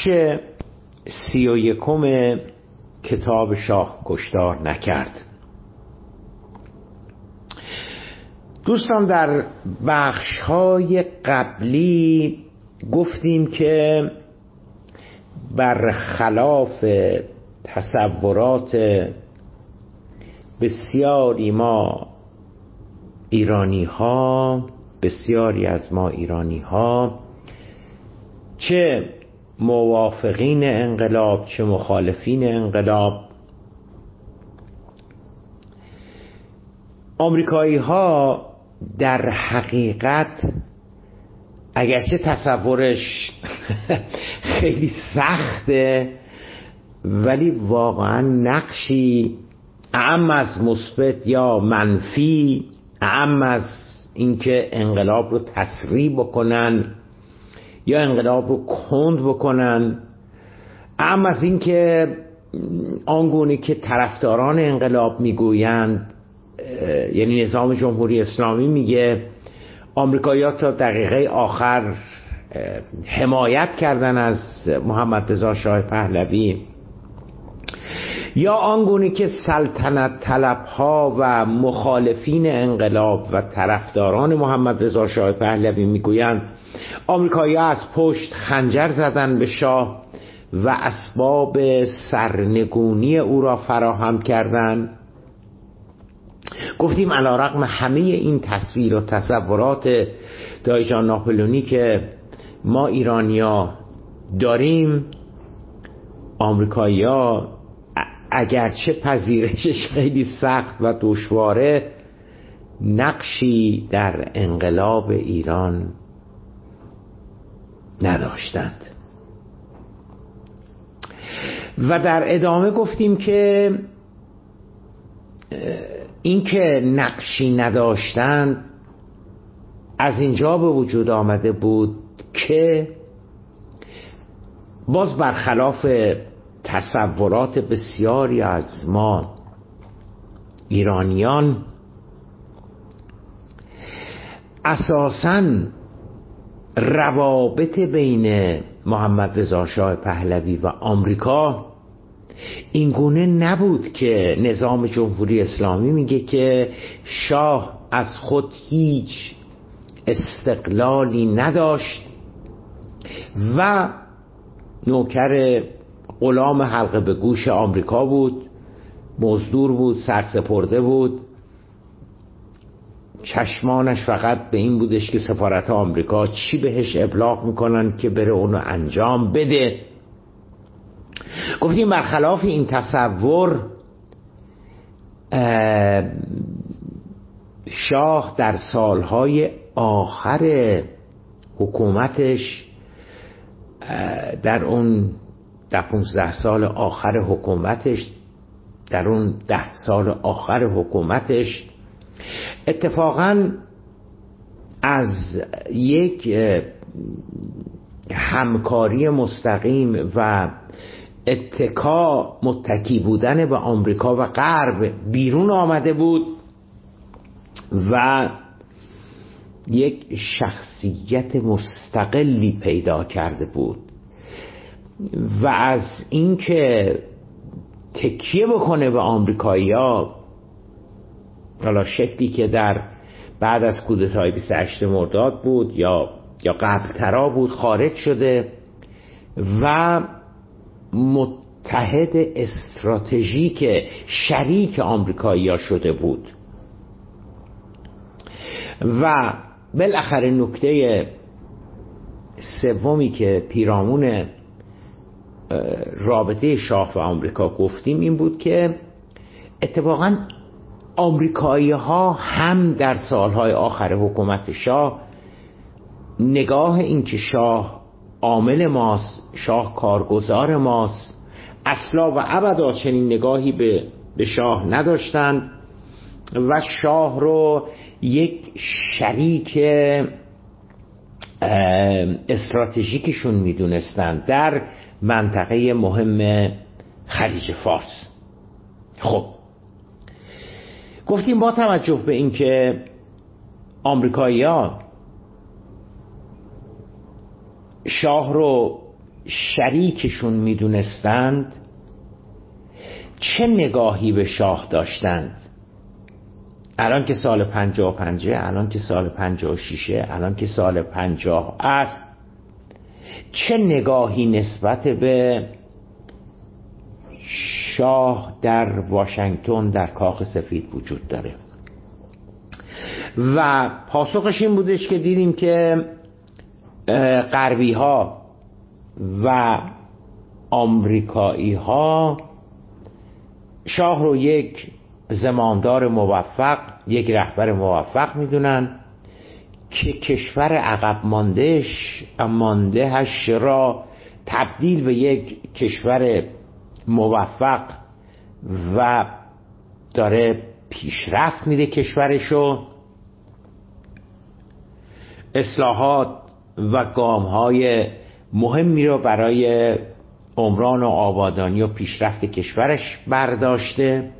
بخش سی و یکم کتاب شاه کشتار نکرد. دوستان در بخش های قبلی گفتیم که برخلاف تصورات بسیاری ما ایرانی ها بسیاری از ما ایرانی ها چه موافقین انقلاب چه مخالفین انقلاب. آمریکایی ها در حقیقت اگرچه تصورش خیلی سخته ولی واقعا نقشی اعم از مثبت یا منفی اعم از اینکه انقلاب رو تسریع بکنن. یا انقلاب رو کند بکنن. اعم از اینکه آنگونه که طرفداران انقلاب می‌گویند یعنی نظام جمهوری اسلامی میگه آمریکایی‌ها تا دقیقه آخر حمایت کردن از محمد رضا شاه پهلوی. یا آنگونه که سلطنت طلب ها و مخالفین انقلاب و طرفداران محمد رضا شاه پهلوی می‌گویند آمریکایی از پشت خنجر زدن به شاه و اسباب سرنگونی او را فراهم کردند گفتیم علا رقم همه این تصویر و تصورات دایجان ناپلونی که ما ایرانیا داریم آمریکایی‌ها اگرچه پذیرشش خیلی سخت و دشواره نقشی در انقلاب ایران نداشتند. و در ادامه گفتیم که اینکه نقشی نداشتند از اینجا به وجود آمده بود که باز برخلاف تصورات بسیاری از ما ایرانیان اساسا روابط بین محمد رضا شاه پهلوی و آمریکا این گونه نبود که نظام جمهوری اسلامی میگه که شاه از خود هیچ استقلالی نداشت و نوکر غلام حلقه به گوش آمریکا بود مزدور بود سرسپرده بود. چشمانش فقط به این بودش که سفارت آمریکا چی بهش ابلاغ می‌کنن که بره اونو انجام بده. گفتیم برخلاف این تصور شاه در سالهای آخر حکومتش در اون ده پونزده سال آخر حکومتش در اون ده سال آخر حکومتش اتفاقا از یک همکاری مستقیم و اتکا متکی بودن به آمریکا و غرب بیرون آمده بود و یک شخصیت مستقلی پیدا کرده بود و از اینکه تکیه بکنه به آمریکایی‌ها حالا شکلی که در بعد از کودتای 28 مرداد بود یا یا قبل ترا بود خارج شده و متحد استراتژیک شریک آمریکایی شده بود. و بالاخره نکته سومی که پیرامون رابطه شاه و آمریکا گفتیم این بود که اتفاقا آمریکایی ها هم در سالهای آخر حکومت شاه نگاه اینکه شاه عامل ماست شاه کارگزار ماست اصلا و ابدا چنین نگاهی به به شاه نداشتند و شاه رو یک شریک استراتژیکشون می‌دونستند در منطقه مهم خلیج فارس. خب گفتیم با توجه به اینکه آمریکایی ها شاه رو شریکشون می‌دونستند چه نگاهی به شاه داشتند؟ الان که سال پنجاه پنجه الان که سال پنجاه شیشه الان که سال پنجاه است چه نگاهی نسبت به شاه در واشنگتن در کاخ سفید وجود داره. و پاسخش این بودش که دیدیم که غربی ها و آمریکایی ها شاه رو یک زماندار موفق یک رهبر موفق می‌دونن که کشور عقب ماندهش ماندهش را تبدیل به یک کشور موفق و داره پیشرفت میده کشورشو. اصلاحات و گام های مهمی رو برای عمران و آبادانی و پیشرفت کشورش برداشته.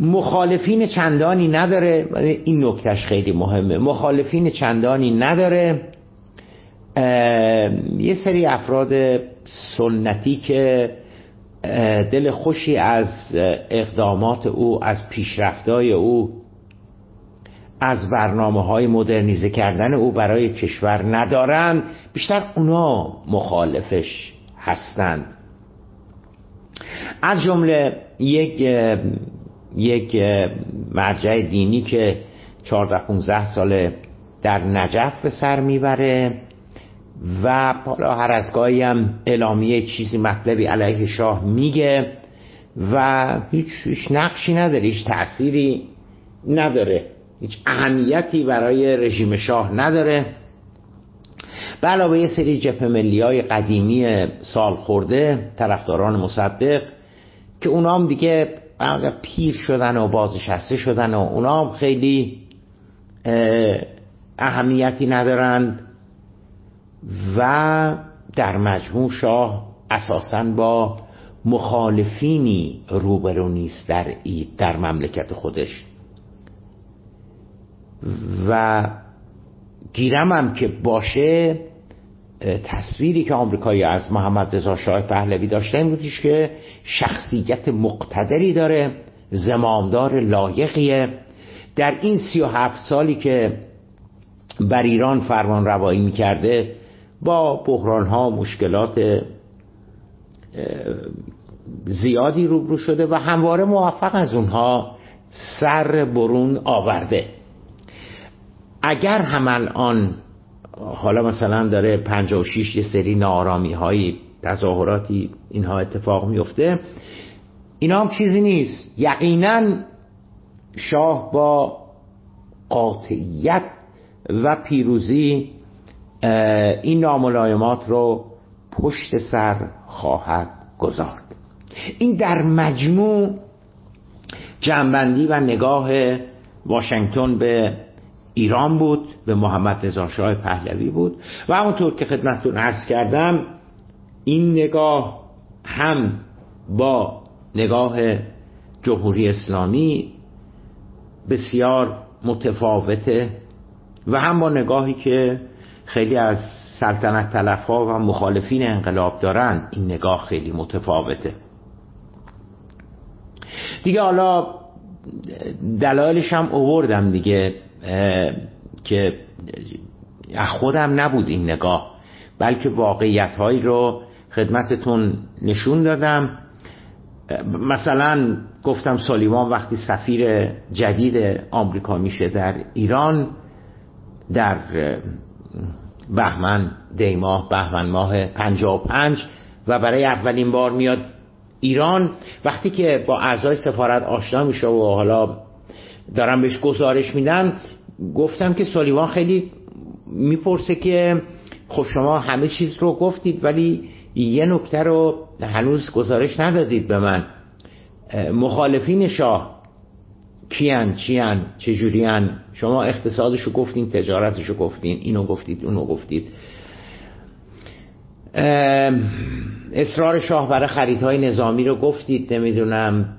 مخالفین چندانی نداره این نکتهش خیلی مهمه. مخالفین چندانی نداره. یه سری افراد سنتی که دل خوشی از اقدامات او از پیشرفتای او از برنامه های مدرنیزه کردن او برای کشور ندارن. بیشتر اونا مخالفش هستند از جمله یک یک مرجع دینی که 14 15 ساله در نجف به سر می‌بره. و حالا هر از گاهی هم اعلامیه چیزی مطلبی علیه شاه میگه و هیچ, هیچ نقشی نداره هیچ تأثیری نداره هیچ اهمیتی برای رژیم شاه نداره. به یه سری جبهه ملی های قدیمی سال خورده طرفداران مصدق که اونا هم دیگه پیر شدن و بازنشسته شدن و اونا هم خیلی اهمیتی ندارند. و در مجموع شاه اساسا با مخالفینی روبرو نیست در در مملکت خودش. و گیرم هم که باشه تصویری که آمریکایی از محمد رضا شاه پهلوی داشته این بودیش که شخصیت مقتدری داره زمامدار لایقیه. در این سی و هفت سالی که بر ایران فرمان روایی می‌کرده با بحران ها مشکلات زیادی روبرو شده و همواره موفق از اونها سر برون آورده. اگر هم الان حالا مثلا داره 56 یه سری نارامی هایی تظاهراتی اینها اتفاق میفته اینا هم چیزی نیست. یقینا شاه با قاطعیت و پیروزی این ناملایمات رو پشت سر خواهد گذارد. این در مجموع جنبندی و نگاه واشنگتن به ایران بود به محمد رضا شاه پهلوی بود و همونطور که خدمتتون عرض کردم این نگاه هم با نگاه جمهوری اسلامی بسیار متفاوته و هم با نگاهی که خیلی از سلطنت ها و مخالفین انقلاب دارن این نگاه خیلی متفاوته. دیگه حالا دلایلش هم اووردم دیگه که خودم نبود این نگاه بلکه واقعیت هایی رو خدمتتون نشون دادم. مثلا گفتم سالیوان وقتی سفیر جدید آمریکا میشه در ایران در بهمن دیماه بهمن ماه 55 و برای اولین بار میاد ایران. وقتی که با اعضای سفارت آشنا میشه و حالا دارم بهش گزارش میدم گفتم که سالیوان خیلی می‌پرسه که خب شما همه چیز رو گفتید ولی یه نکته رو هنوز گزارش ندادید به من. مخالفین شاه کیان چیان چجوریان؟ شما اقتصادشو گفتین تجارتشو گفتین اینو گفتید اونو گفتید. اصرار شاه برای خریدهای نظامی رو گفتید نمی‌دونم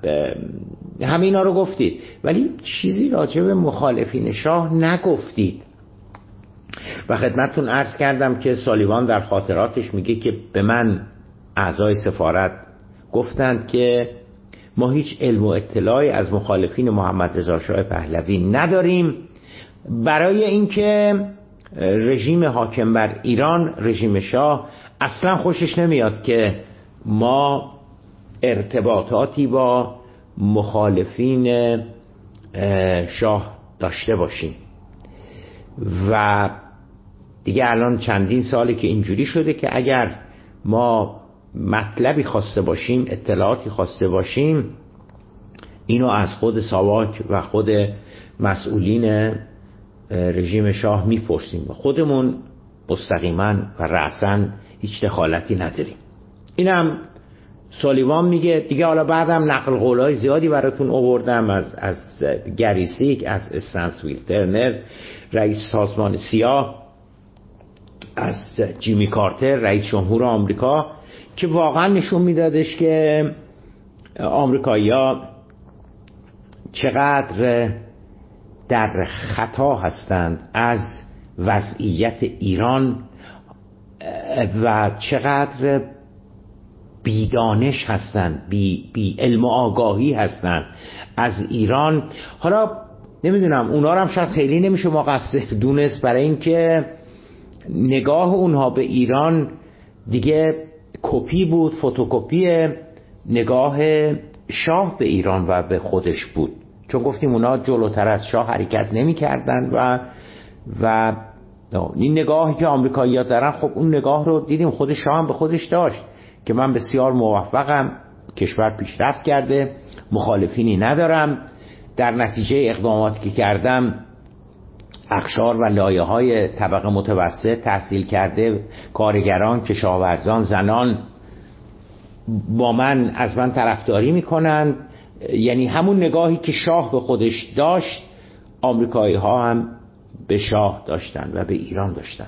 همه اینا رو گفتید. ولی چیزی راجع به مخالفین شاه نگفتید. و خدمتتون عرض کردم که سالیوان در خاطراتش میگه که به من اعضای سفارت گفتند که ما هیچ علم و اطلاعی از مخالفین محمد رضا شاه پهلوی نداریم. برای اینکه رژیم حاکم بر ایران رژیم شاه اصلا خوشش نمیاد که ما ارتباطاتی با مخالفین شاه داشته باشیم. و دیگه الان چندین سالی که اینجوری شده که اگر ما مطلبی خواسته باشیم اطلاعاتی خواسته باشیم اینو از خود ساواک و خود مسئولین رژیم شاه می‌پرسیم. و خودمون مستقیما و رأسا هیچ دخالتی نداریم. اینم سالیوان میگه دیگه حالا بعدم نقل قولای زیادی براتون آوردم از از گریسیک از استنسفیلد ترنر رئیس سازمان سیا از جیمی کارتر رئیس جمهور آمریکا. که واقعا نشون میدادش که آمریکایی‌ها چقدر در خطا هستند از وضعیت ایران و چقدر بیدانش هستند بی, بی علم و آگاهی هستند از ایران. حالا نمی‌دونم اونا هم شاید خیلی نمیشه ما قصد دونست برای اینکه نگاه اونها به ایران دیگه کپی بود فتوکپی نگاه شاه به ایران و به خودش بود. چون گفتیم اونا جلوتر از شاه حرکت نمی کردن و و این نگاهی که آمریکایی‌ها دارن خب اون نگاه رو دیدیم خود شاه هم به خودش داشت که من بسیار موفقم کشور پیشرفت کرده مخالفینی ندارم. در نتیجه اقداماتی که کردم اخشار و لایه های طبقه متوسط تحصیل کرده کارگران کشاورزان زنان با من از من طرفداری می‌کنند. یعنی همون نگاهی که شاه به خودش داشت آمریکایی ها هم به شاه داشتن و به ایران داشتن.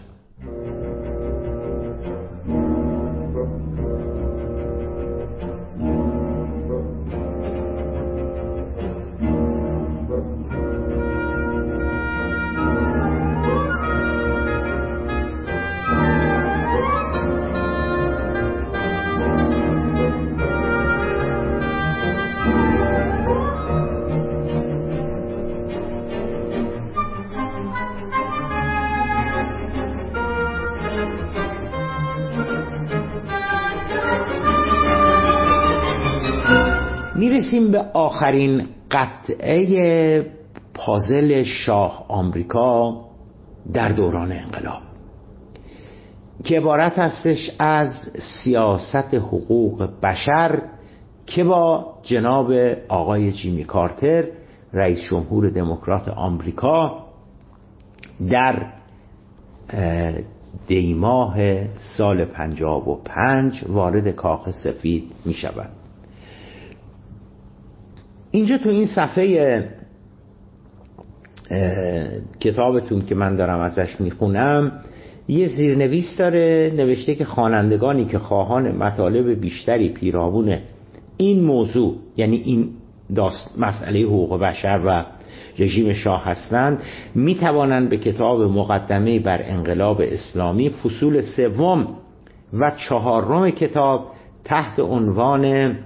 آخرین قطعه پازل شاه آمریکا در دوران انقلاب. که عبارت هستش از سیاست حقوق بشر که با جناب آقای جیمی کارتر رئیس جمهور دموکرات آمریکا در دیماه سال پنجاب و پنج وارد کاخ سفید می شود اینجا تو این صفحه کتابتون که من دارم ازش می‌خونم یه زیرنویس داره نوشته که خوانندگانی که خواهان مطالب بیشتری پیرامون این موضوع یعنی این داست مسئله حقوق بشر و رژیم شاه هستند می توانند به کتاب مقدمه بر انقلاب اسلامی فصول سوم و چهارم کتاب تحت عنوان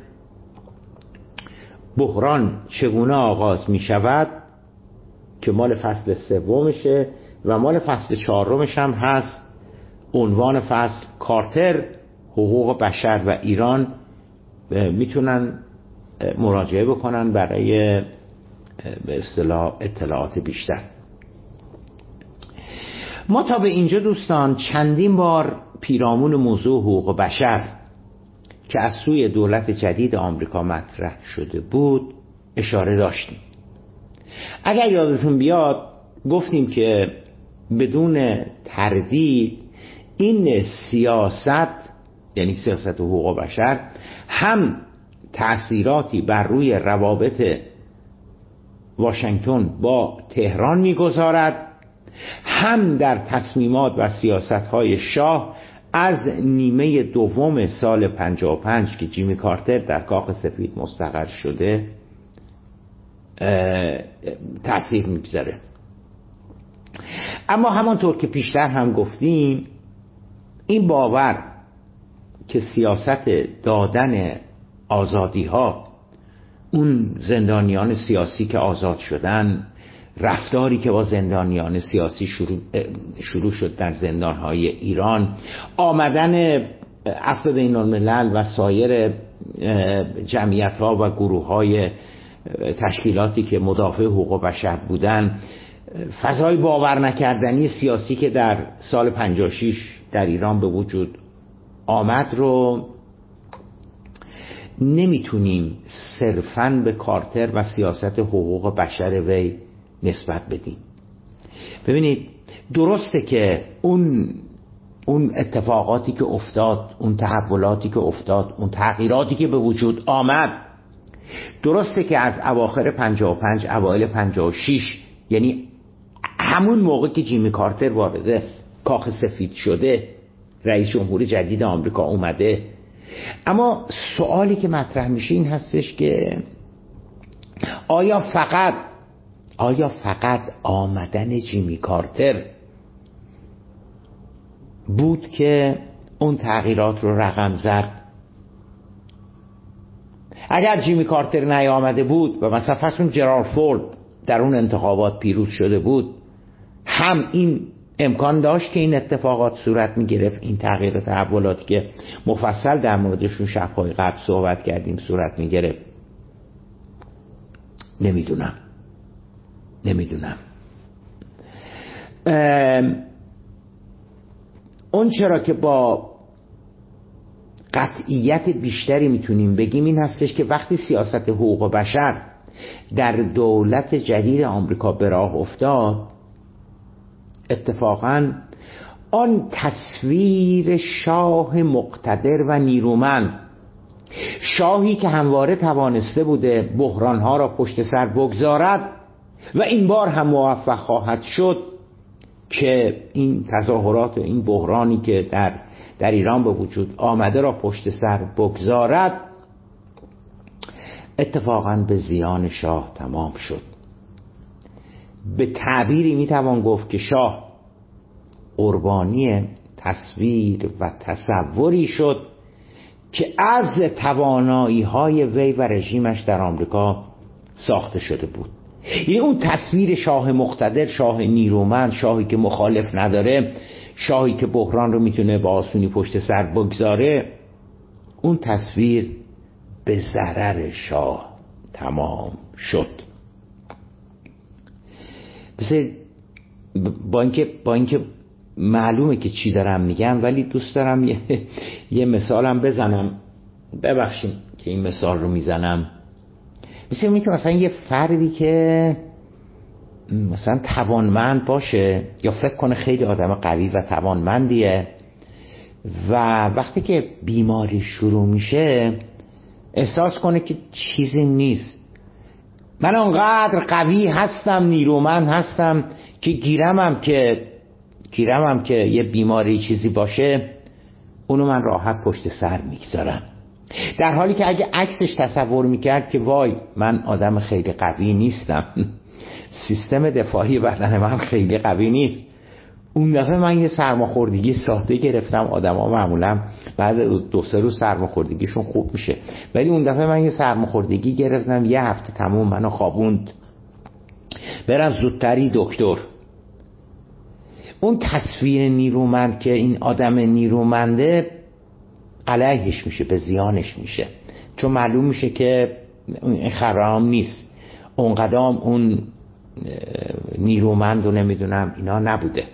بحران چگونه آغاز می شود که مال فصل سومشه و مال فصل چهارمش هم هست. عنوان فصل کارتر حقوق بشر و ایران. می‌تونن مراجعه بکنن برای به اصطلاح اطلاعات بیشتر. ما تا به اینجا دوستان چندین بار پیرامون موضوع حقوق بشر که از سوی دولت جدید آمریکا مطرح شده بود اشاره داشتیم. اگر یادتون بیاد گفتیم که بدون تردید این سیاست یعنی سیاست حقوق بشر هم تأثیراتی بر روی روابط واشنگتن با تهران می‌گذارد هم در تصمیمات و سیاست های شاه از نیمه دوم سال 55 که جیمی کارتر در کاخ سفید مستقر شده تاثیر می‌گذاره. اما همانطور که پیشتر هم گفتیم این باور که سیاست دادن آزادی ها اون زندانیان سیاسی که آزاد شدن رفتاری که با زندانیان سیاسی شروع, شروع شد در زندانهای ایران آمدن عفو بین الملل و سایر جمعیت ها و گروه های تشکیلاتی که مدافع حقوق بشر بودن فضای باور نکردنی سیاسی که در سال 56 در ایران به وجود آمد رو نمی‌تونیم صرفا به کارتر و سیاست حقوق بشر وی نسبت بدیم ببینید درسته که اون اون اتفاقاتی که افتاد اون تحولاتی که افتاد اون تغییراتی که به وجود آمد درسته که از اواخر 55 اوایل 56 یعنی همون موقع که جیمی کارتر وارد کاخ سفید شده رئیس جمهور جدید آمریکا اومده. اما سوالی که مطرح میشه این هستش که آیا فقط آیا فقط آمدن جیمی کارتر بود که اون تغییرات رو رقم زد؟ اگر جیمی کارتر نیامده بود و مثلا فرض جرار فورد در اون انتخابات پیروز شده بود هم این امکان داشت که این اتفاقات صورت می گرفت این تغییر و که مفصل در موردشون شبهای قبل صحبت کردیم صورت می گرفت نمی‌دونم. نمی‌دونم. اون چرا که با قطعیت بیشتری می‌تونیم بگیم این هستش که وقتی سیاست حقوق بشر در دولت جدید آمریکا به راه افتاد اتفاقا آن تصویر شاه مقتدر و نیرومند شاهی که همواره توانسته بوده بحرانها را پشت سر بگذارد و این بار هم موفق خواهد شد که این تظاهرات و این بحرانی که در در ایران به وجود آمده را پشت سر بگذارد اتفاقا به زیان شاه تمام شد. به تعبیری می‌توان گفت که شاه قربانی تصویر و تصوری شد که از توانایی های وی و رژیمش در آمریکا ساخته شده بود. یعنی اون تصویر شاه مقتدر شاه نیرومند شاهی که مخالف نداره شاهی که بحران رو می‌تونه با آسونی پشت سر بگذاره اون تصویر به ضرر شاه تمام شد. بسید با اینکه با اینکه معلومه که چی دارم میگم ولی دوست دارم یه, یه مثالم بزنم. ببخشیم که این مثال رو می‌زنم. مثل اینکه که مثلا یه فردی که مثلا توانمند باشه یا فکر کنه خیلی آدم قوی و توانمندیه و وقتی که بیماری شروع میشه احساس کنه که چیزی نیست. من انقدر قوی هستم نیرومند هستم که گیرمم که گیرمم که یه بیماری چیزی باشه اونو من راحت پشت سر می‌گذارم. در حالی که اگه عکسش تصور می‌کرد که وای من آدم خیلی قوی نیستم سیستم دفاعی بدن من خیلی قوی نیست. اون دفعه من یه سرماخوردگی ساده گرفتم آدما معمولا بعد دو سه روز سرماخوردگیشون خوب میشه. ولی اون دفعه من یه سرماخوردگی گرفتم یه هفته تموم منو خوابوند. برم زودتری دکتر. اون تصویر نیرومند که این آدم نیرومنده علیهش میشه به زیانش میشه. چون معلوم میشه که خرام نیست. اونقدام اون نیرومند و نمی‌دونم اینا نبوده.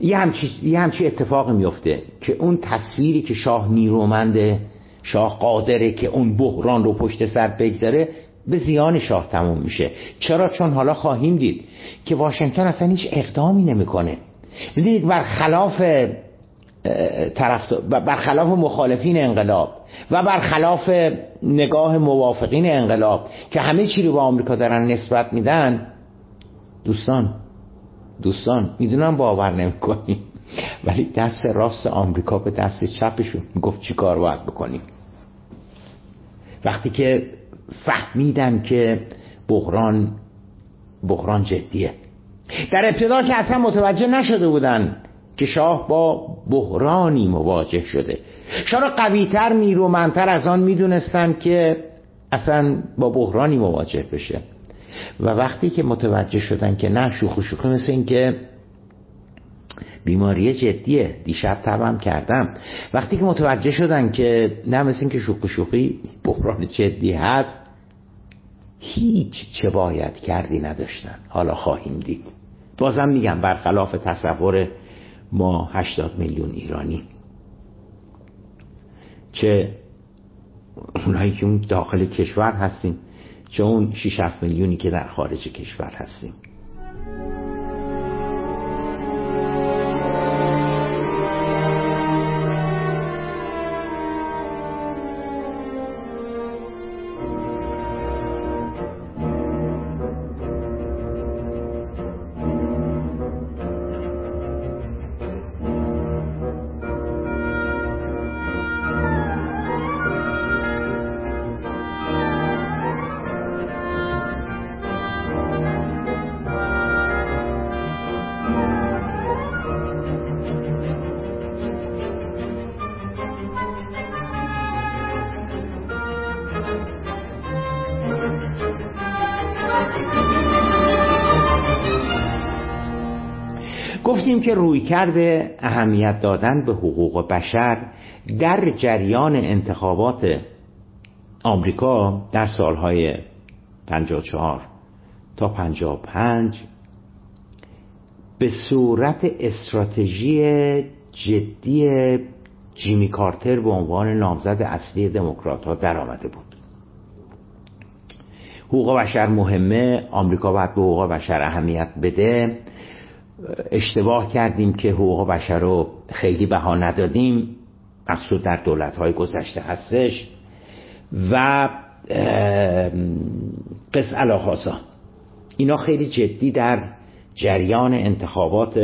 یه همچی, یه همچی اتفاق میفته که اون تصویری که شاه نیرومنده شاه قادره که اون بحران رو پشت سر بگذاره به زیان شاه تموم میشه. چرا؟ چون حالا خواهیم دید که واشنگتن اصلا هیچ اقدامی نمی‌کنه. می‌دونید برخلاف برخلاف مخالفین انقلاب و برخلاف نگاه موافقین انقلاب که همه چی رو به آمریکا دارن نسبت میدن دوستان دوستان می‌دونم باور نمی‌کنیم ولی دست راست آمریکا به دست چپشون گفت چی کار باید بکنیم. وقتی که فهمیدن که بحران بحران جدیه. در ابتدا که اصلا متوجه نشده بودن که شاه با بحرانی مواجه شده. شاه را قویتر نیرومندتر از آن می‌دونستن که اصلا با بحرانی مواجه بشه. و وقتی که متوجه شدن که نه شوخ شوخی مثل این که بیماری جدیه دیشب تبم کردم. وقتی که متوجه شدن که نه مثل این که شوخ شوخی بحران جدی هست هیچ چه باید کردی نداشتن. حالا خواهیم دید. بازم میگم برخلاف تصور ما 80 میلیون ایرانی. چه اونایی که اون داخل کشور هستیم چه اون 6 میلیونی که در خارج کشور هستیم. گفتیم که روی کرده اهمیت دادن به حقوق بشر در جریان انتخابات آمریکا در سالهای 54 تا 55 به صورت استراتژی جدی جیمی کارتر به عنوان نامزد اصلی دموکرات ها در آمده بود. حقوق بشر مهمه آمریکا باید به حقوق بشر اهمیت بده. اشتباه کردیم که حقوق بشر رو خیلی بها ندادیم مقصود در دولت های گذشته هستش. و قص علاخازا اینا خیلی جدی در جریان انتخابات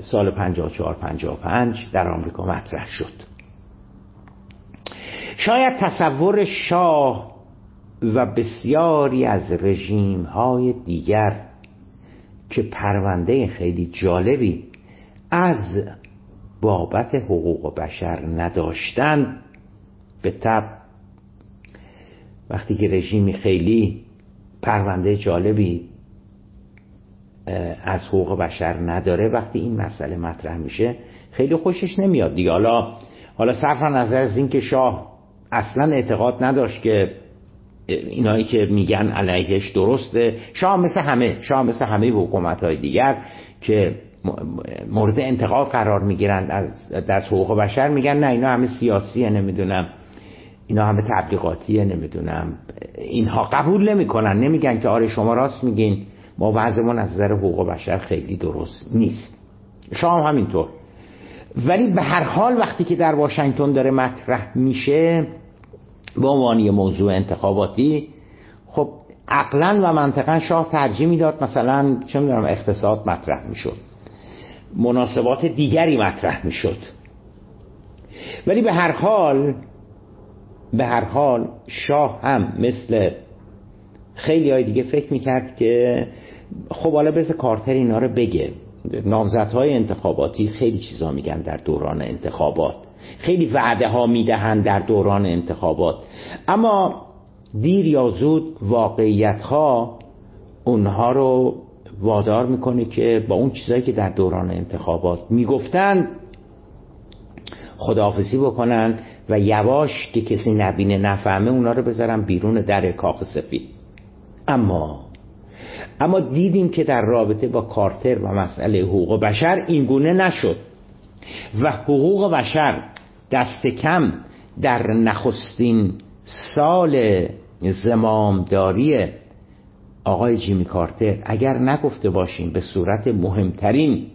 سال 54 55 در آمریکا مطرح شد. شاید تصور شاه و بسیاری از رژیم های دیگر که پرونده خیلی جالبی از بابت حقوق بشر نداشتن به تب وقتی که رژیمی خیلی پرونده جالبی از حقوق بشر نداره وقتی این مسئله مطرح میشه خیلی خوشش نمیاد دیگه. حالا حالا صرف نظر از اینکه شاه اصلا اعتقاد نداشت که اینایی که میگن علیهش درسته. شاه مثل همه شاه مثل همه حکومت های دیگر که مورد انتقاد قرار می‌گیرند از دست حقوق بشر میگن نه اینا همه سیاسیه نمی‌دونم. اینا همه تبلیغاتیه نمی‌دونم. اینها قبول نمی‌کنن. نمیگن که آره شما راست میگین. ما وضعمون از نظر حقوق بشر خیلی درست نیست. شاه هم همینطور. ولی به هر حال وقتی که در واشنگتن داره مطرح میشه به عنوان موضوع انتخاباتی خب عقلا و منطقا شاه ترجیح می‌داد مثلا چه می‌دونم اقتصاد مطرح می‌شد. مناسبات دیگری مطرح می‌شد. ولی به هر حال به هر حال شاه هم مثل خیلی های دیگه فکر می‌کرد که خب حالا بذار کارتر اینا رو بگه. نامزدهای انتخاباتی خیلی چیزا میگن در دوران انتخابات. خیلی وعده ها می‌دهند در دوران انتخابات. اما دیر یا زود واقعیت ها اونها رو وادار می‌کنه که با اون چیزایی که در دوران انتخابات می‌گفتند خداحافظی بکنن و یواش که کسی نبینه نفهمه اونا رو بذارن بیرون در کاخ سفید. اما اما دیدیم که در رابطه با کارتر و مسئله حقوق بشر اینگونه نشد و حقوق بشر دست کم در نخستین سال زمامداری آقای جیمی کارتر اگر نگفته باشیم به صورت مهمترین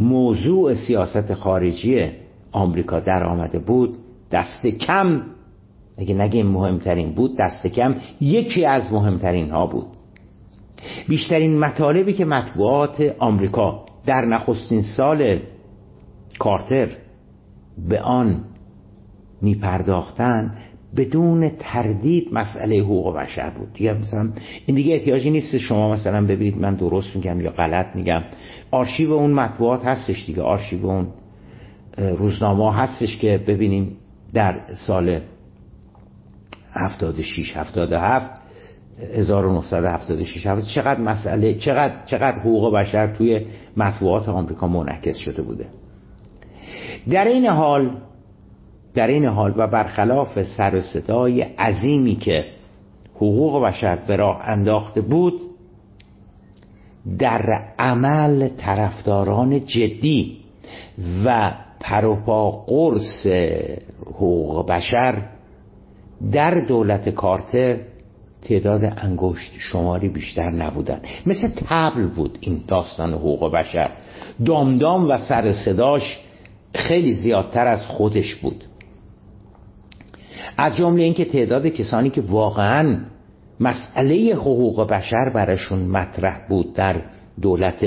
موضوع سیاست خارجی آمریکا در آمده بود دست کم اگه نگیم مهمترین بود دست کم یکی از مهمترین ها بود. بیشترین مطالبی که مطبوعات آمریکا در نخستین سال کارتر به آن می پرداختن بدون تردید مسئله حقوق بشر بود. یا مثلا این دیگه احتیاجی نیست شما مثلا ببینید من درست میگم یا غلط میگم. آرشیو اون مطبوعات هستش دیگه. آرشیو اون روزنامه هستش که ببینیم در سال 76 77 1976 چقدر مسئله چقدر چقدر حقوق بشر توی مطبوعات آمریکا منعکس شده بوده. در این حال در این حال و برخلاف سر و صدای عظیمی که حقوق بشر به راه انداخته بود در عمل طرفداران جدی و پروپا قرص حقوق بشر در دولت کارتر تعداد انگشت شماری بیشتر نبودن مثل تبل بود این داستان حقوق بشر. دامدام و سر صداش خیلی زیادتر از خودش بود. از جمله اینکه تعداد کسانی که واقعا مسئله حقوق بشر برشون مطرح بود در دولت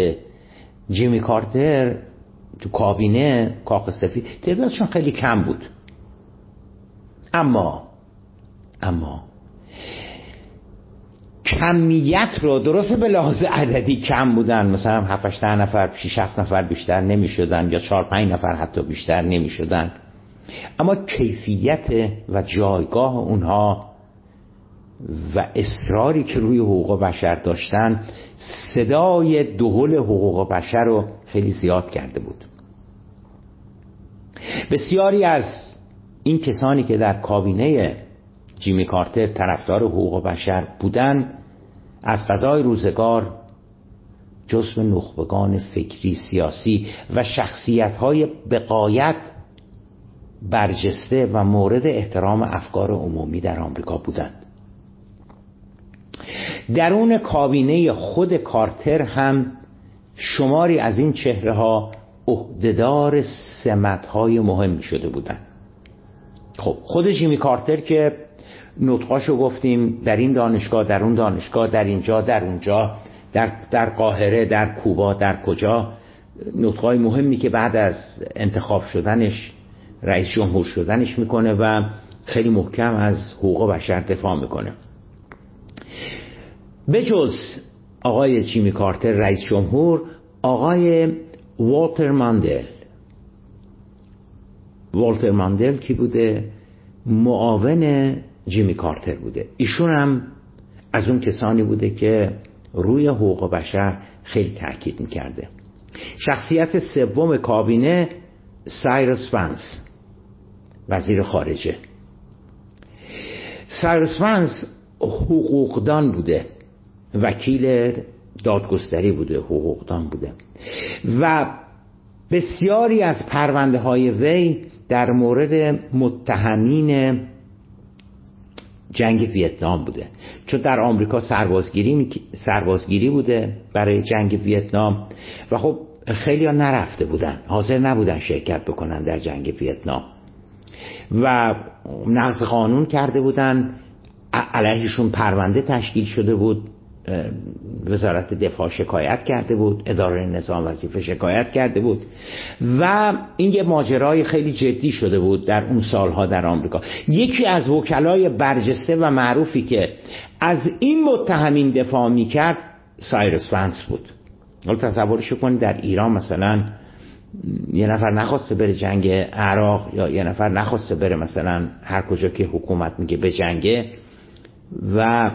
جیمی کارتر تو کابینه کاخ سفید تعدادشون خیلی کم بود. اما اما کمیت رو درست به لحاظ عددی کم بودن. مثلا 7 نفر 6 7 نفر بیشتر نمی شدن یا 4 5 نفر حتی بیشتر نمی شدن اما کیفیت و جایگاه اونها و اصراری که روی حقوق بشر داشتن صدای دهل حقوق بشر رو خیلی زیاد کرده بود. بسیاری از این کسانی که در کابینه جیمی کارتر طرفدار حقوق بشر بودن از فضای روزگار جزو نخبگان فکری سیاسی و شخصیت های بقایت برجسته و مورد احترام افکار عمومی در آمریکا بودند. درون کابینه خود کارتر هم شماری از این چهره ها عهدهدار سمت های مهمی شده بودند. خب خود جیمی کارتر که نطقاشو گفتیم در این دانشگاه در اون دانشگاه در اینجا در اونجا در, در قاهره در کوبا در کجا. نطقای مهمی که بعد از انتخاب شدنش رئیس جمهور شدنش می‌کنه و خیلی محکم از حقوق بشر دفاع می‌کنه. بجز آقای جیمی کارتر رئیس جمهور آقای والتر ماندل. والتر ماندل کی بوده؟ معاون جیمی کارتر بوده. ایشون هم از اون کسانی بوده که روی حقوق بشر خیلی تاکید می‌کرده. شخصیت سوم کابینه سایرس فنس وزیر خارجه. سایرس فنس حقوقدان بوده. وکیل دادگستری بوده حقوقدان بوده. و بسیاری از پرونده های وی در مورد متهمین جنگ ویتنام بوده. چون در آمریکا سربازگیری, سربازگیری بوده برای جنگ ویتنام و خب خیلی ها نرفته بودن. حاضر نبودن شرکت بکنن در جنگ ویتنام. و نقض قانون کرده بودن. علیهشون پرونده تشکیل شده بود. وزارت دفاع شکایت کرده بود اداره نظام وظیفه شکایت کرده بود و این یه ماجرای خیلی جدی شده بود در اون سالها در آمریکا. یکی از وکلای برجسته و معروفی که از این متهمین دفاع می‌کرد سایرس فنس بود. حالا تصورش کنید در ایران مثلا یه نفر نخواسته بره جنگ عراق یا یه نفر نخواسته بره مثلا هر کجا که حکومت میگه به جنگه و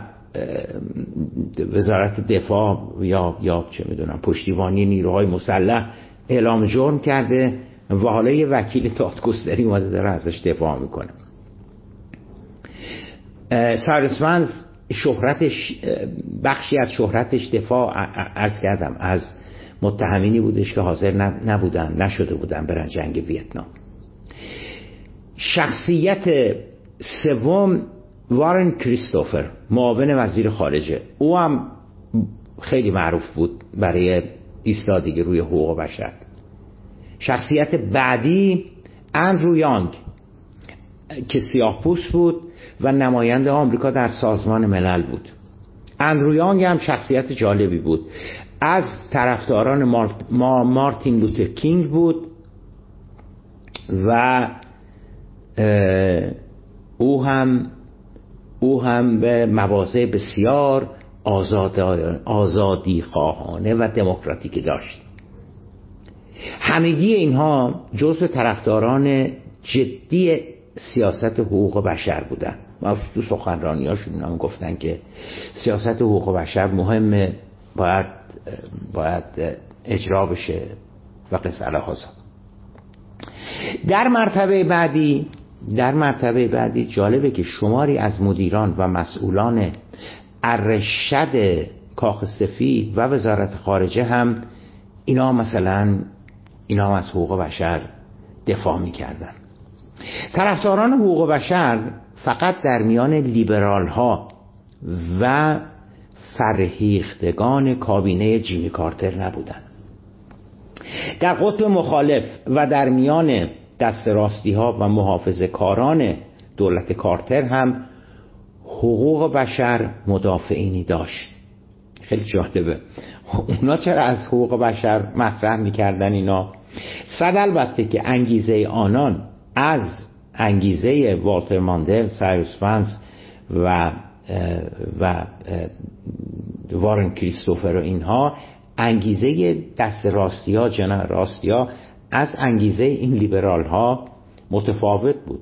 وزارت دفاع یا یا چه می‌دونم پشتیبانی نیروهای مسلح اعلام جرم کرده و حالا یه وکیل دادگستری اومده داره ازش دفاع می‌کنه. سایرسمنز شهرتش بخشی از شهرتش دفاع ارز کردم از متهمینی بودش که حاضر نبودن نشده بودن برن جنگ ویتنام. شخصیت سوم وارن کریستوفر معاون وزیر خارجه. او هم خیلی معروف بود برای ایستادگی روی حقوق بشر. شخصیت بعدی اندرو یانگ که سیاه پوست بود و نماینده آمریکا در سازمان ملل بود. اندرو یانگ هم شخصیت جالبی بود. از طرفداران مارتین لوتر کینگ بود و او هم او هم به مواضع بسیار آزاد آزادی خواهانه و دموکراتیکی داشت. همگی اینها جزو طرفداران جدی سیاست حقوق بشر بودن. ما تو سخنرانیاشون هم گفتن که سیاست حقوق بشر مهمه باید باید اجرا بشه و قصه در مرتبه بعدی در مرتبه بعدی جالبه که شماری از مدیران و مسئولان ارشد کاخ سفید و وزارت خارجه هم اینا مثلا اینا هم از حقوق بشر دفاع می‌کردن. طرفداران حقوق بشر فقط در میان لیبرال ها و فرهیختگان کابینه جیمی کارتر نبودند در قطب مخالف و در میان دست راستی ها و محافظ کاران دولت کارتر هم حقوق بشر مدافعینی داشت. خیلی جالبه. اونا چرا از حقوق بشر مطرح می‌کردن اینا؟ صد البته که انگیزه آنان از انگیزه والتر ماندل سایروس و و وارن کریستوفر و اینها انگیزه دست راستی ها جناه راستی ها از انگیزه این لیبرال ها متفاوت بود.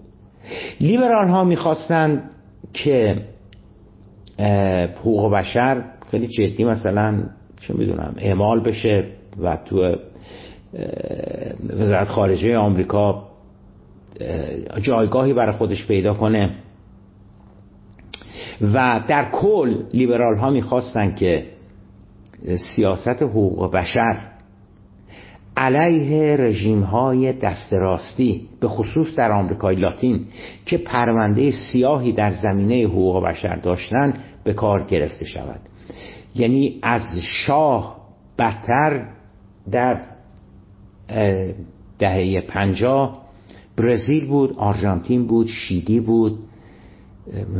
لیبرال ها می‌خواستند که حقوق بشر خیلی جدی مثلا چه می‌دونم اعمال بشه و تو وزارت خارجه آمریکا جایگاهی برای خودش پیدا کنه. و در کل لیبرال ها می‌خواستن که سیاست حقوق بشر علیه رژیم های دست به خصوص در آمریکای لاتین که پرونده سیاهی در زمینه حقوق بشر داشتن به کار گرفته شود. یعنی از شاه بدتر در دهه پنجاه برزیل بود آرژانتین بود شیلی بود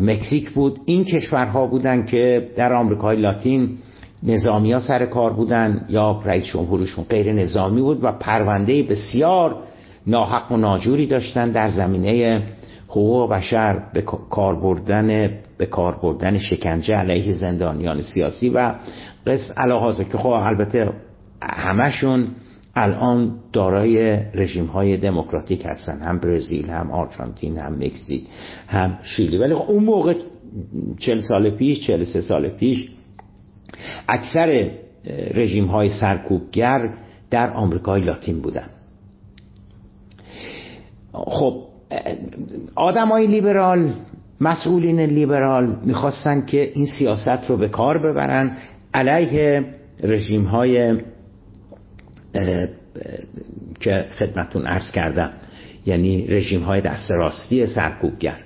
مکزیک بود. این کشورها بودند که در آمریکای لاتین نظامی ها سر کار بودن یا رئیس جمهورشون غیر نظامی بود و پرونده بسیار ناحق و ناجوری داشتن در زمینه حقوق بشر به کار بردن به کار بردن شکنجه علیه زندانیان سیاسی و قصد علاهازه که خب البته همشون الان دارای رژیم های دموکراتیک هستن هم برزیل هم آرژانتین هم مکزیک هم شیلی. ولی اون موقع چل سال پیش چل سه سال پیش اکثر رژیم های سرکوبگر در آمریکای لاتین بودن. خب آدم های لیبرال مسئولین لیبرال می‌خواستن که این سیاست رو به کار ببرن علیه رژیم های که خدمتون عرض کردم یعنی رژیم های دست راستی سرکوبگر.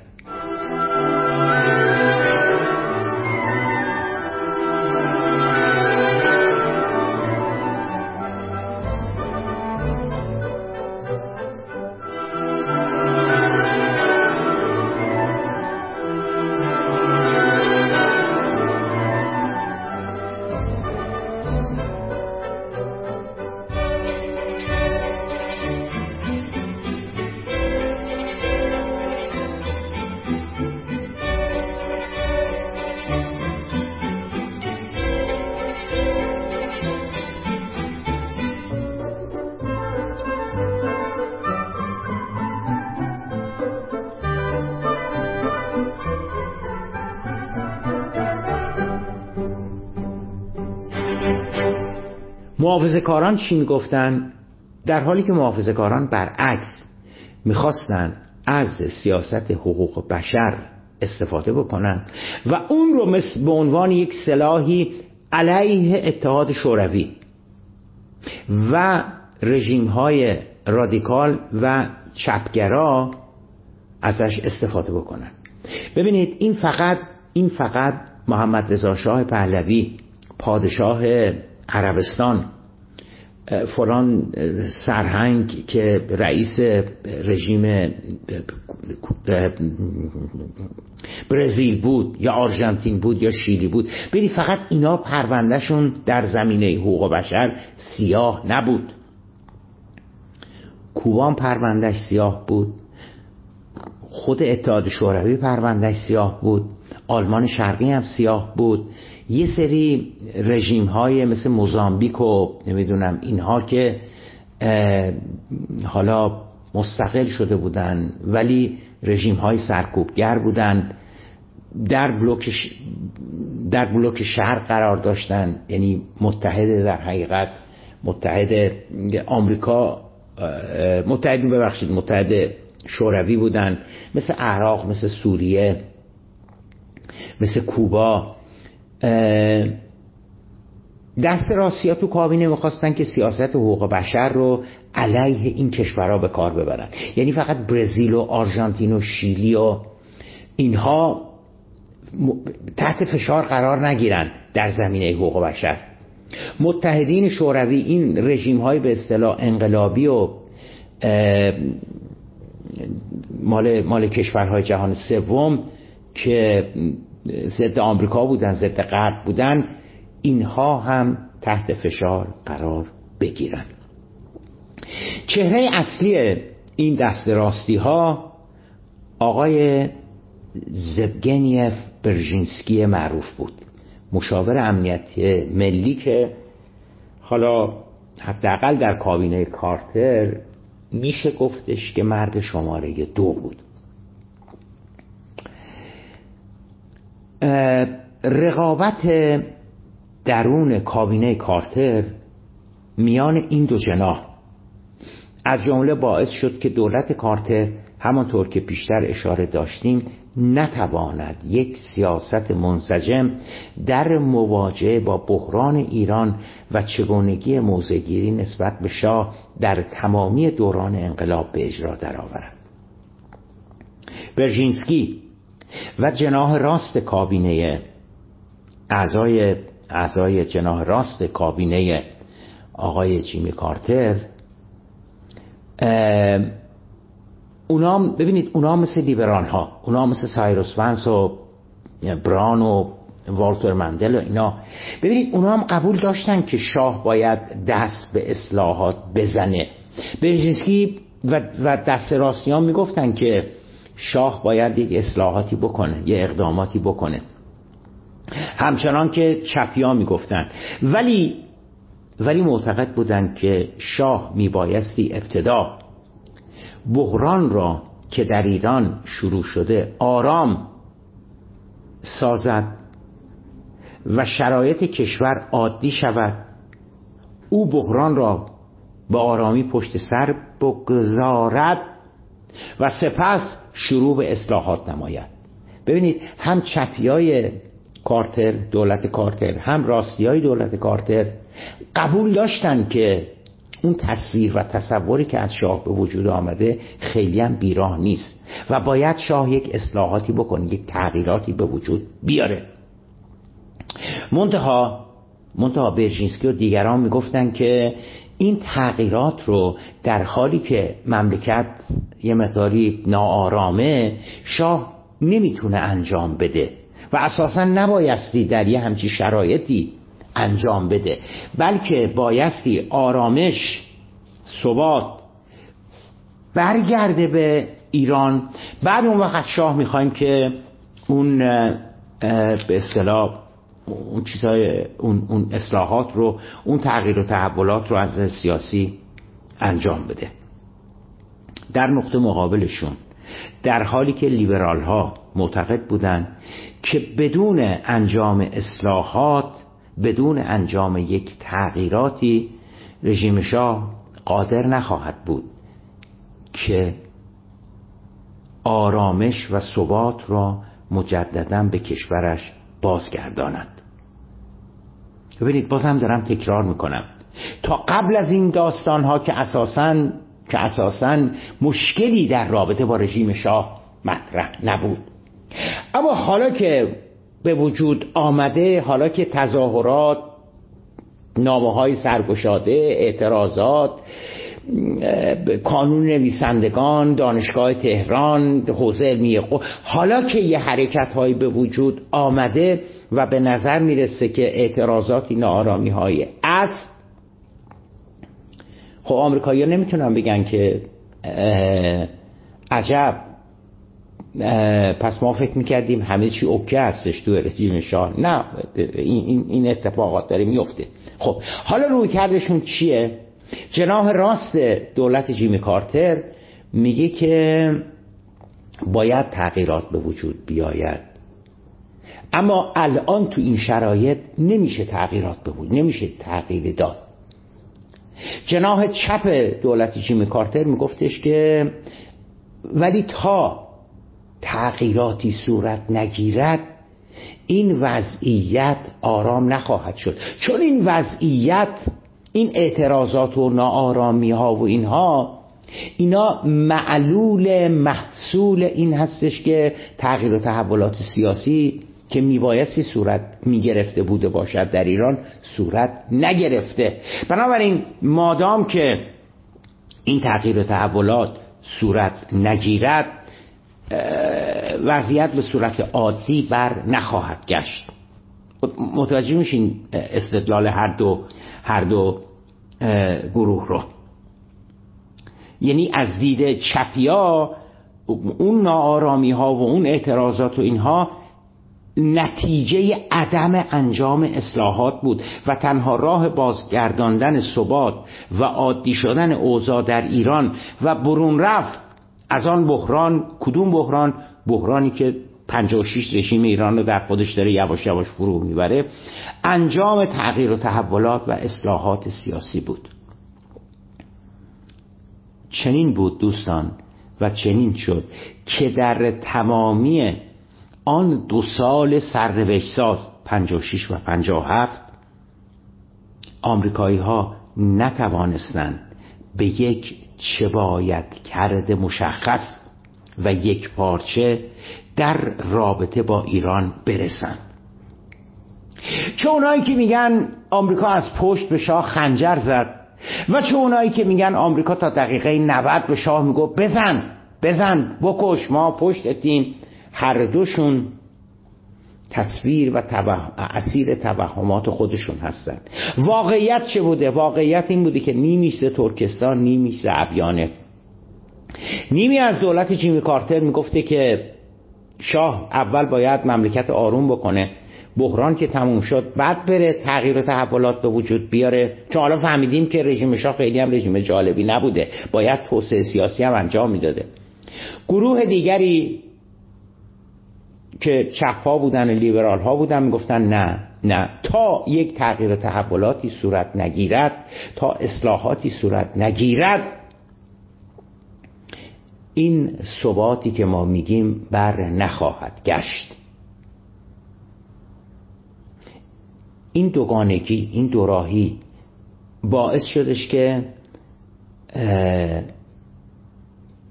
محافظه کاران چی می‌گفتن؟ در حالی که محافظه کاران برعکس می‌خواستن از سیاست حقوق بشر استفاده بکنن و اون رو مثل به عنوان یک سلاحی علیه اتحاد شوروی و رژیم های رادیکال و چپگرا ازش استفاده بکنن. ببینید این فقط این فقط محمد رضا شاه پهلوی پادشاه عربستان. فلان سرهنگ که رئیس رژیم برزیل بود یا آرژانتین بود یا شیلی بود. بری فقط اینا پروندهشون در زمینه حقوق بشر سیاه نبود. کوبان پروندهش سیاه بود. خود اتحاد شوروی پروندهش سیاه بود. آلمان شرقی هم سیاه بود. یه سری رژیم های مثل موزامبیک و نمی‌دونم اینها که حالا مستقل شده بودن ولی رژیم های سرکوبگر بودن در بلوک در بلوک شرق قرار داشتن یعنی متحد در حقیقت متحد آمریکا متحد ببخشید متحد شوروی بودن مثل عراق مثل سوریه مثل کوبا. دست راستی تو کابینه می‌خواستن که سیاست حقوق بشر رو علیه این کشورها به کار ببرن. یعنی فقط برزیل و آرژانتین و شیلی و اینها تحت فشار قرار نگیرن در زمینه حقوق بشر. متحدین شوروی این رژیم های به اصطلاح انقلابی و مال, مال کشورهای جهان سوم که ضد آمریکا بودن ضد غرب بودن اینها هم تحت فشار قرار بگیرن. چهره اصلی این دست راستی ها آقای زبگنیف برژینسکی معروف بود مشاور امنیت ملی که حالا حداقل در کابینه کارتر میشه گفتش که مرد شماره دو بود. رقابت درون کابینه کارتر میان این دو جناح از جمله باعث شد که دولت کارتر همانطور که بیشتر اشاره داشتیم نتواند یک سیاست منسجم در مواجهه با بحران ایران و چگونگی موزگیری نسبت به شاه در تمامی دوران انقلاب به اجرا درآورد. برژینسکی و جناح راست کابینه اعضای اعضای جناح راست کابینه آقای جیمی کارتر. اونا ببینید اونا مثل لیبرال ها اونا مثل سایروس ونس و بران و والتر مندل و اینا. ببینید اونا هم قبول داشتن که شاه باید دست به اصلاحات بزنه. برژینسکی و, و دست راستیان می‌گفتن که شاه باید یک اصلاحاتی بکنه یه اقداماتی بکنه. همچنان که چپیا می‌گفتن ولی ولی معتقد بودند که شاه میبایستی ابتدا بحران را که در ایران شروع شده آرام سازد و شرایط کشور عادی شود او بحران را به آرامی پشت سر بگذارد و سپس شروع به اصلاحات نماید. ببینید هم چپیای کارتر دولت کارتر هم راستی های دولت کارتر قبول داشتن که اون تصویر و تصوری که از شاه به وجود آمده خیلی هم بیراه نیست و باید شاه یک اصلاحاتی بکنه یک تغییراتی به وجود بیاره. منتها منتها برژینسکی و دیگران می‌گفتن که این تغییرات رو در حالی که مملکت یه مقداری ناآرامه شاه نمی‌تونه انجام بده و اساسا نبایستی در یه همچی شرایطی انجام بده بلکه بایستی آرامش ثبات برگرده به ایران. بعد اون وقت شاه می‌خوایم که اون به اصطلاح اون چیزهای اون, اون اصلاحات رو اون تغییر و تحولات رو از سیاسی انجام بده. در نقطه مقابلشون در حالی که لیبرال ها معتقد بودند که بدون انجام اصلاحات بدون انجام یک تغییراتی رژیم شاه قادر نخواهد بود که آرامش و ثبات را مجددا به کشورش بازگرداند. ببینید بازم دارم تکرار می‌کنم. تا قبل از این داستان ها که اساسا که اساسا مشکلی در رابطه با رژیم شاه مطرح نبود. اما حالا که به وجود آمده حالا که تظاهرات نامه های سرگشاده اعتراضات کانون نویسندگان دانشگاه تهران حوزه علمی حالا که یه حرکت هایی به وجود آمده و به نظر می‌رسه که اعتراضاتی نارامی های است خب آمریکایی نمی‌تونن بگن که عجب پس ما فکر می‌کردیم همه چی اوکه هستش تو رژیم شاه. نه این, این اتفاقات داره میفته خب حالا روی کردشون چیه؟ جناح راست دولت جیمی کارتر میگه که باید تغییرات به وجود بیاید. اما الان تو این شرایط نمیشه تغییرات به وجود نمیشه تغییر داد. جناح چپ دولت جیمی کارتر میگفتش که ولی تا تغییراتی صورت نگیرد این وضعیت آرام نخواهد شد. چون این وضعیت این اعتراضات و ناآرامی ها و اینها اینا معلول محصول این هستش که تغییر و تحولات سیاسی که میبایستی صورت می‌گرفته بوده باشد در ایران صورت نگرفته. بنابراین مادام که این تغییر و تحولات صورت نگیرد وضعیت به صورت عادی بر نخواهد گشت. متوجه میشین استدلال هر دو هر دو گروه رو. یعنی از دید چپیا اون ناآرامی ها و اون اعتراضات و اینها نتیجه عدم انجام اصلاحات بود و تنها راه بازگرداندن ثبات و عادی شدن اوضاع در ایران و برون رفت از آن بحران کدوم بحران؟ بحرانی که 56 رژیم ایران رو در خودش داره یواش یواش فرو می‌بره. انجام تغییر و تحولات و اصلاحات سیاسی بود. چنین بود دوستان و چنین شد که در تمامی آن دو سال سرنوشت ساز 56 و 57 آمریکایی ها نتوانستند به یک چه باید کرده مشخص و یک پارچه در رابطه با ایران برسند چه اونایی که میگن آمریکا از پشت به شاه خنجر زد و چه اونایی که میگن آمریکا تا دقیقه 90 به شاه میگو بزن بزن بکش ما پشت اتیم هر دوشون تصویر و اسیر توهمات خودشون هستن. واقعیت چه بوده؟ واقعیت این بوده که نیمیش ترکستان نیمیش ابیانه نیمی از دولت جیمی کارتر می‌گفته که شاه اول باید مملکت آروم بکنه. بحران که تموم شد بعد بره تغییر و تحولات به وجود بیاره. چون حالا فهمیدیم که رژیم شاه خیلی هم رژیم جالبی نبوده. باید توسعه سیاسی هم انجام می‌داده. گروه دیگری که چپ بودن و لیبرال ها بودن می‌گفتن نه نه. تا یک تغییر و تحولاتی صورت نگیرد تا اصلاحاتی صورت نگیرد این ثباتی که ما میگیم بر نخواهد گشت. این دوگانگی این دوراهی باعث شدش که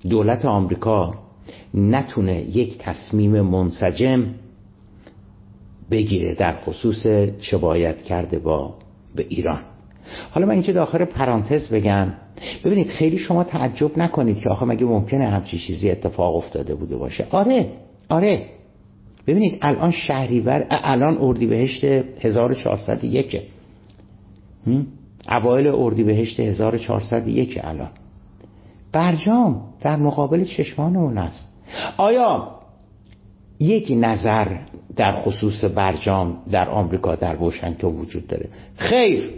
دولت آمریکا نتونه یک تصمیم منسجم بگیره در خصوص چه باید کرده با به ایران. حالا من اینجا داخل پرانتز بگم ببینید خیلی شما تعجب نکنید که آخه مگه ممکنه همچی چیزی اتفاق افتاده بوده باشه. آره آره. ببینید الان شهریور الان اردیبهشت 1401 اوایل اردیبهشت 1401 الان. برجام در مقابل چشمانمون است. آیا یک نظر در خصوص برجام در آمریکا در واشنگتن وجود داره؟ خیر.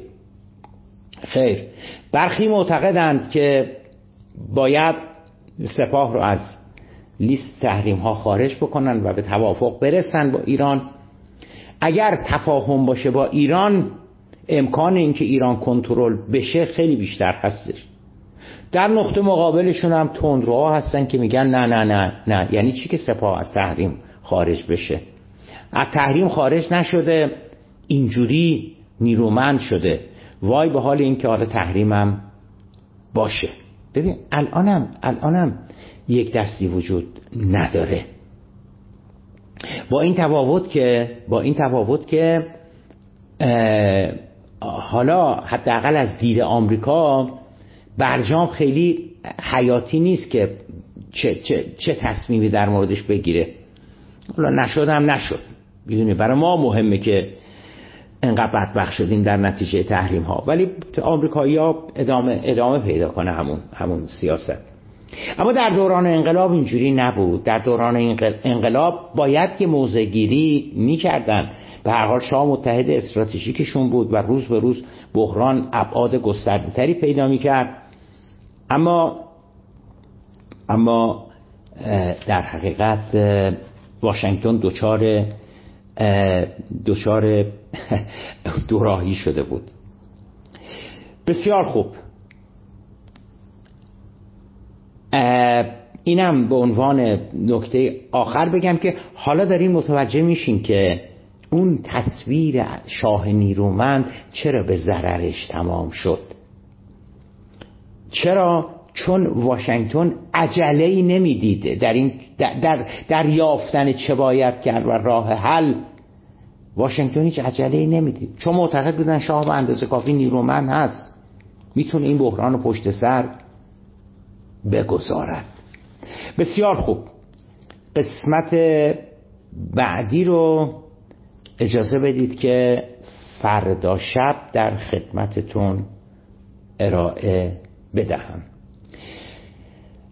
خیر. برخی معتقدند که باید سپاه رو از لیست تحریم ها خارج بکنن و به توافق برسن با ایران. اگر تفاهم باشه با ایران امکان اینکه ایران کنترل بشه خیلی بیشتر هستش. در نقطه مقابلشون هم تندروها هستن که میگن نه نه نه نه. یعنی چی که سپاه از تحریم خارج بشه؟ از تحریم خارج نشده اینجوری نیرومند شده. وای به حال این که حالا تحریمم باشه. ببین الانم الانم یک دستی وجود نداره. با این تفاوت که با این تفاوت که حالا حداقل از دید آمریکا برجام خیلی حیاتی نیست که چه, چه, چه تصمیمی در موردش بگیره. حالا نشد هم نشد. می‌دونی برای ما مهمه که انقدر بدبخ شدیم در نتیجه تحریم ها ولی آمریکایی ها ادامه, ادامه پیدا کنه همون, همون سیاست. اما در دوران انقلاب اینجوری نبود. در دوران انقلاب باید که موزگیری می‌کردن. به هر حال شاه متحد استراتژیکشون بود و روز به روز بحران ابعاد گستردهتری پیدا می‌کرد. اما اما در حقیقت واشنگتن دچار دچار دوراهی شده بود. بسیار خوب. اینم به عنوان نکته آخر بگم که حالا داریم متوجه میشین که اون تصویر شاه نیرومند چرا به ضررش تمام شد. چرا؟ چون واشنگتن عجله ای نمی‌دید. در این در, در یافتن چه باید کرد و راه حل واشنگتن هیچ عجله ای نمی‌دید. چون معتقد بودن شاه به اندازه کافی نیرومند هست. می‌تونه این بحران پشت سر بگذارد. بسیار خوب. قسمت بعدی رو اجازه بدید که فردا شب در خدمتتون ارائه بدهم.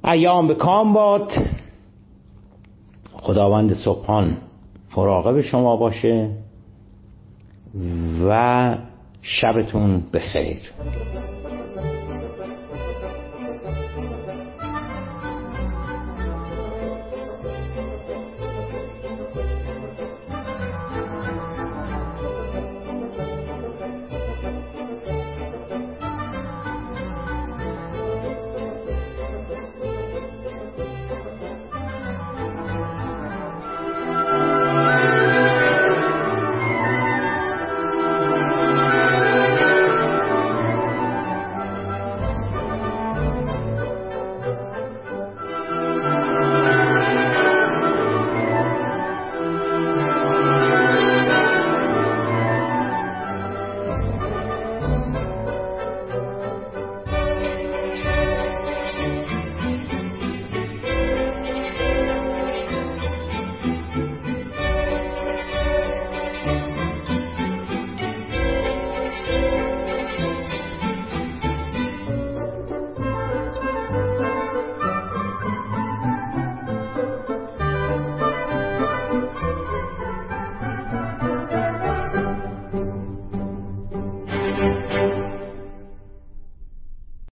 ایام به کام باد. خداوند صبحان مراقب شما باشه. و شبتون بخیر.